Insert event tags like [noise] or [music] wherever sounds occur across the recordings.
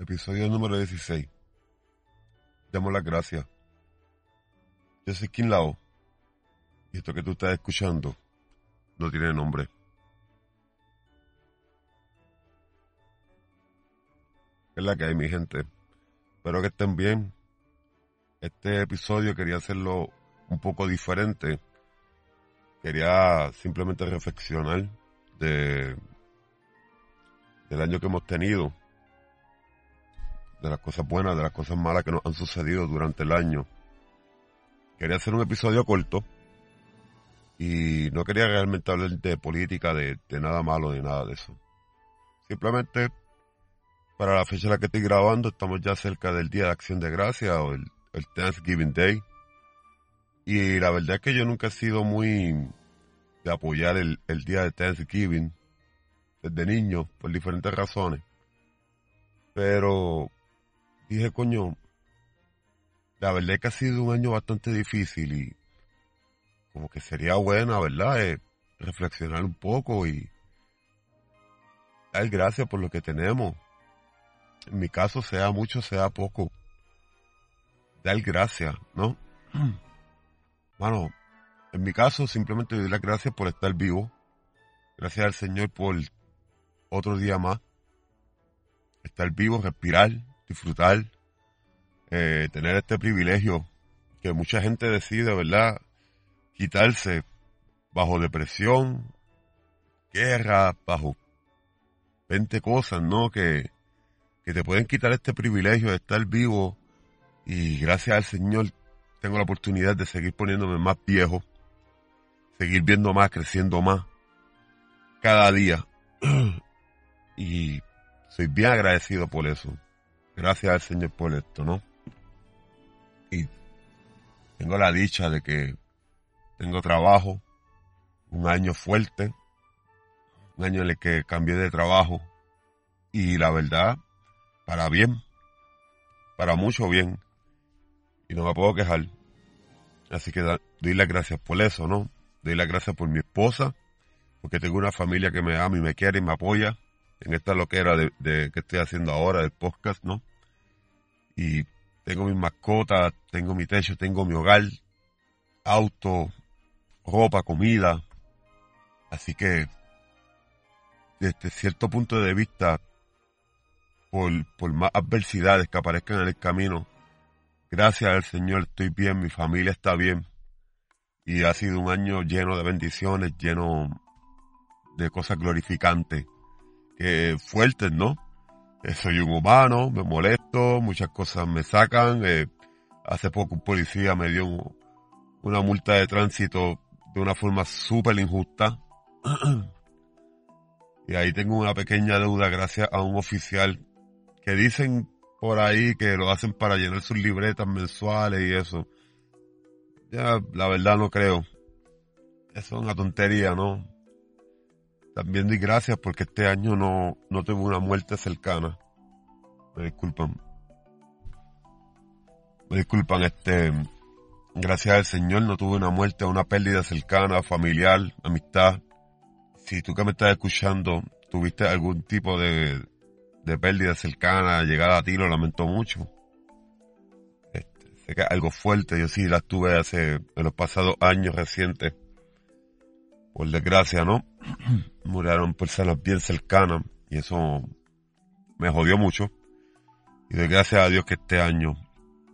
episodio número 16. Damos las gracias. Yo soy Kim Lao y esto que tú estás escuchando no tiene nombre. Es la que hay, mi gente. Espero que estén bien. Este episodio quería hacerlo un poco diferente. Quería simplemente reflexionar de del año que hemos tenido, de las cosas buenas, de las cosas malas que nos han sucedido durante el año. Quería hacer un episodio corto y no quería realmente hablar de política, de, nada malo, de nada de eso. Simplemente para la fecha en la que estoy grabando estamos ya cerca del Día de Acción de Gracia o el, Thanksgiving Day. Y la verdad es que yo nunca he sido muy de apoyar el, el día de Thanksgiving desde niño, por diferentes razones. Pero dije, coño, la verdad es que ha sido un año bastante difícil y como que sería buena, ¿verdad? Eh, reflexionar un poco y dar gracias por lo que tenemos. En mi caso, sea mucho, sea poco. Dar gracias, ¿no? [clears throat] Bueno, en mi caso, simplemente doy las gracias por estar vivo. Gracias al Señor por otro día más. Estar vivo, respirar, disfrutar, eh, tener este privilegio que mucha gente decide, ¿verdad? Quitarse bajo depresión, guerra, bajo 20 cosas, ¿no? Que, que te pueden quitar este privilegio de estar vivo y gracias al Señor tengo la oportunidad de seguir poniéndome más viejo, seguir viendo más, creciendo más, cada día. [clears throat] Y soy bien agradecido por eso. Gracias al Señor por esto, ¿no? Y tengo la dicha de que tengo trabajo, un año fuerte, un año en el que cambié de trabajo y la verdad, para bien, para mucho bien, y no me puedo quejar. Así que doy las gracias por eso, ¿no? Doy las gracias por mi esposa, porque tengo una familia que me ama y me quiere y me apoya en esta loquera de, de que estoy haciendo ahora, del podcast, ¿no? Y tengo mis mascotas, tengo mi techo, tengo mi hogar, auto, ropa, comida. Así que, desde cierto punto de vista, por, por más adversidades que aparezcan en el camino, gracias al Señor estoy bien, mi familia está bien. Y ha sido un año lleno de bendiciones, lleno de cosas glorificantes eh, fuertes, ¿no? Eh, soy un humano, me molesto, muchas cosas me sacan. Eh, hace poco un policía me dio una multa de tránsito de una forma súper injusta. [clears throat] y ahí tengo una pequeña deuda gracias a un oficial que dicen por ahí que lo hacen para llenar sus libretas mensuales y eso. Ya, la verdad no creo. Eso es una tontería, ¿no? También doy gracias porque este año no, no tuve una muerte cercana. Me disculpan. Me disculpan, este, gracias al Señor no tuve una muerte, una pérdida cercana, familiar, amistad. Si tú que me estás escuchando tuviste algún tipo de, de pérdida cercana, llegada a ti, lo lamento mucho. Este, sé que es algo fuerte, yo sí la tuve hace, en los pasados años recientes por desgracia, ¿no? [clears throat] Murieron personas bien cercanas y eso me jodió mucho. Y de gracias a Dios que este año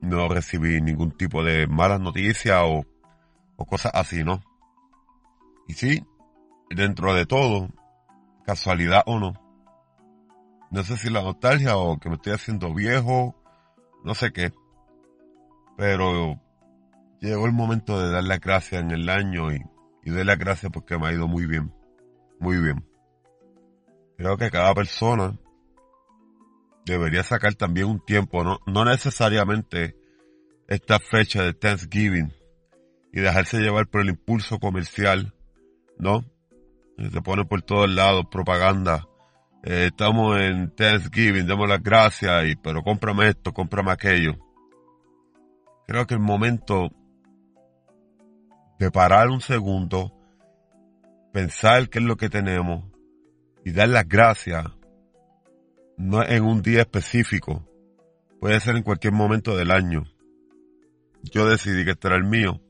no recibí ningún tipo de malas noticias o, o cosas así, ¿no? Y sí, dentro de todo, casualidad o no, no sé si la nostalgia o que me estoy haciendo viejo, no sé qué, pero llegó el momento de dar las gracias en el año y y doy las gracias porque me ha ido muy bien. Muy bien. Creo que cada persona debería sacar también un tiempo, no, no necesariamente esta fecha de Thanksgiving y dejarse llevar por el impulso comercial, ¿no? Se pone por todos lados propaganda. Eh, estamos en Thanksgiving, demos las gracias, y, pero cómprame esto, cómprame aquello. Creo que el momento de parar un segundo, pensar qué es lo que tenemos y dar las gracias, no en un día específico, puede ser en cualquier momento del año. Yo decidí que este era el mío,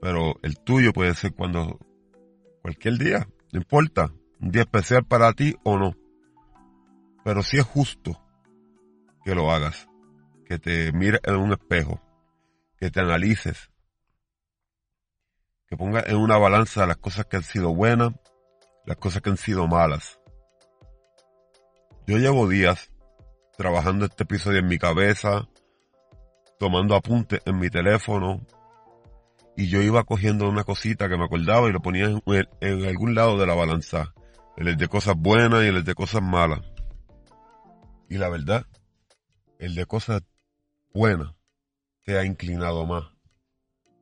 pero el tuyo puede ser cuando, cualquier día, no importa, un día especial para ti o no. Pero si es justo que lo hagas, que te mires en un espejo, que te analices, que pongas en una balanza las cosas que han sido buenas, las cosas que han sido malas. Yo llevo días trabajando este episodio en mi cabeza, tomando apuntes en mi teléfono, y yo iba cogiendo una cosita que me acordaba y lo ponía en, algún lado de la balanza. El de cosas buenas y el de cosas malas. Y la verdad, el de cosas buenas te ha inclinado más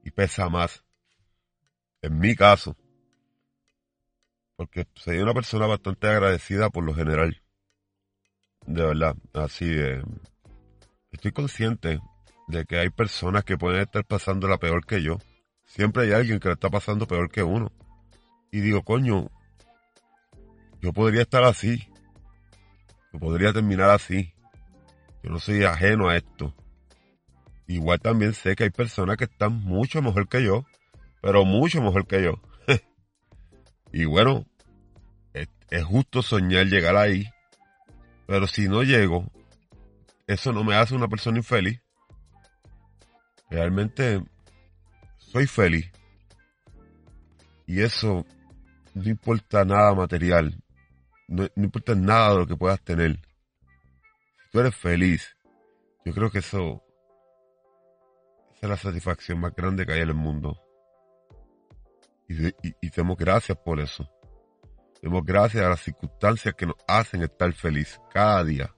y pesa más. En mi caso, porque soy una persona bastante agradecida por lo general. De verdad, así de... Estoy consciente de que hay personas que pueden estar pasando la peor que yo. Siempre hay alguien que le está pasando peor que uno. Y digo, coño, yo podría estar así. Yo podría terminar así. Yo no soy ajeno a esto. Igual también sé que hay personas que están mucho mejor que yo, pero mucho mejor que yo. [laughs] y bueno, es, justo soñar llegar ahí, pero si no llego, eso no me hace una persona infeliz. Realmente soy feliz. Y eso no importa nada material, no, importa nada de lo que puedas tener. Si tú eres feliz, yo creo que eso esa es la satisfacción más grande que hay en el mundo. Y, y, demos gracias por eso. Demos gracias a las circunstancias que nos hacen estar feliz cada día.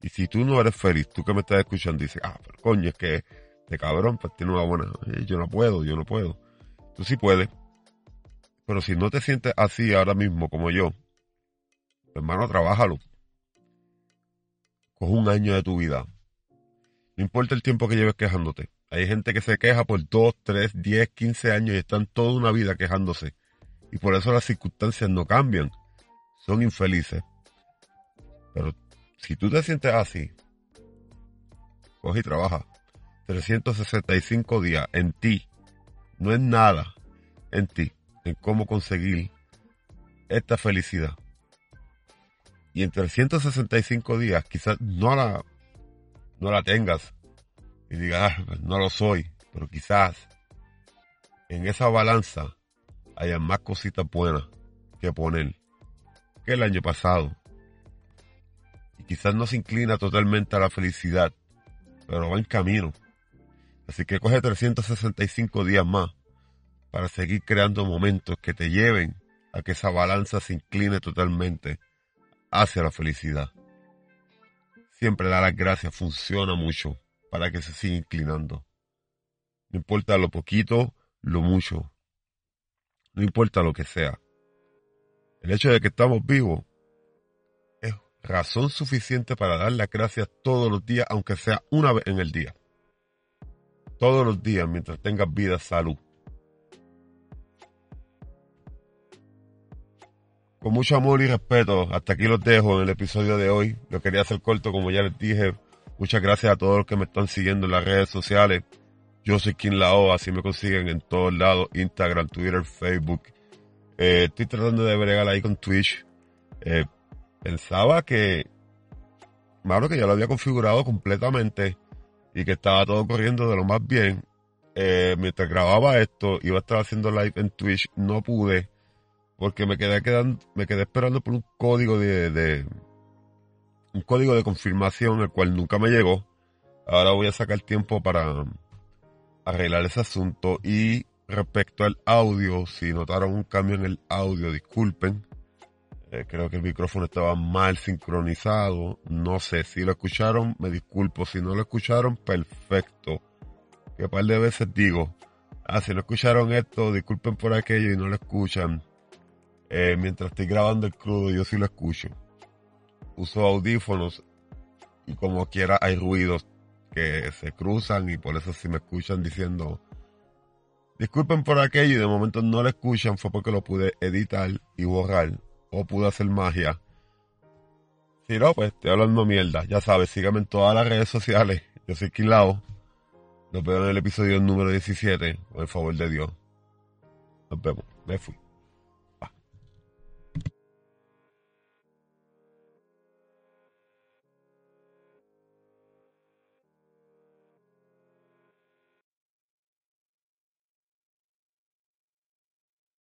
Y si tú no eres feliz, tú que me estás escuchando dices, ah, pero coño, es que este cabrón pues tiene una buena, eh, yo no puedo, yo no puedo. Tú sí puedes. Pero si no te sientes así ahora mismo como yo, hermano, trabájalo. Coge un año de tu vida. No importa el tiempo que lleves quejándote. Hay gente que se queja por 2, 3, 10, 15 años y están toda una vida quejándose. Y por eso las circunstancias no cambian. Son infelices. Pero si tú te sientes así, coge y trabaja. 365 días en ti. No es nada en ti, en cómo conseguir esta felicidad y en 365 días quizás no la, no la tengas y digas, ah, pues no lo soy, pero quizás en esa balanza haya más cositas buenas que poner que el año pasado. Y quizás no se inclina totalmente a la felicidad, pero va en camino. Así que coge 365 días más para seguir creando momentos que te lleven a que esa balanza se incline totalmente hacia la felicidad. Siempre dar las gracias funciona mucho para que se siga inclinando. No importa lo poquito, lo mucho. No importa lo que sea. El hecho de que estamos vivos es razón suficiente para dar las gracias todos los días, aunque sea una vez en el día. Todos los días mientras tengas vida, salud. Con mucho amor y respeto, hasta aquí los dejo en el episodio de hoy. Lo quería hacer corto, como ya les dije. Muchas gracias a todos los que me están siguiendo en las redes sociales. Yo soy Kim Lao, así me consiguen en todos lados, Instagram, Twitter, Facebook. Eh, estoy tratando de bregar ahí con Twitch. Eh, pensaba que, malo que ya lo había configurado completamente y que estaba todo corriendo de lo más bien. Eh, mientras grababa esto, iba a estar haciendo live en Twitch, no pude porque me quedé quedando, me quedé esperando por un código de, un código de confirmación el cual nunca me llegó. Ahora voy a sacar tiempo para arreglar ese asunto y respecto al audio, si notaron un cambio en el audio, disculpen. Eh, creo que el micrófono estaba mal sincronizado. No sé si lo escucharon, me disculpo. Si no lo escucharon, perfecto. Que par de veces digo, ah, si no escucharon esto, disculpen por aquello y no lo escuchan. Eh, mientras estoy grabando el crudo, yo sí lo escucho. Uso audífonos y como quiera hay ruidos que se cruzan y por eso si me escuchan diciendo disculpen por aquello y de momento no lo escuchan fue porque lo pude editar y borrar o pude hacer magia. Si no, pues estoy hablando mierda. Ya sabes, síganme en todas las redes sociales. Yo soy Quilao. Nos vemos en el episodio número 17. Por el favor de Dios. Nos vemos. Me fui.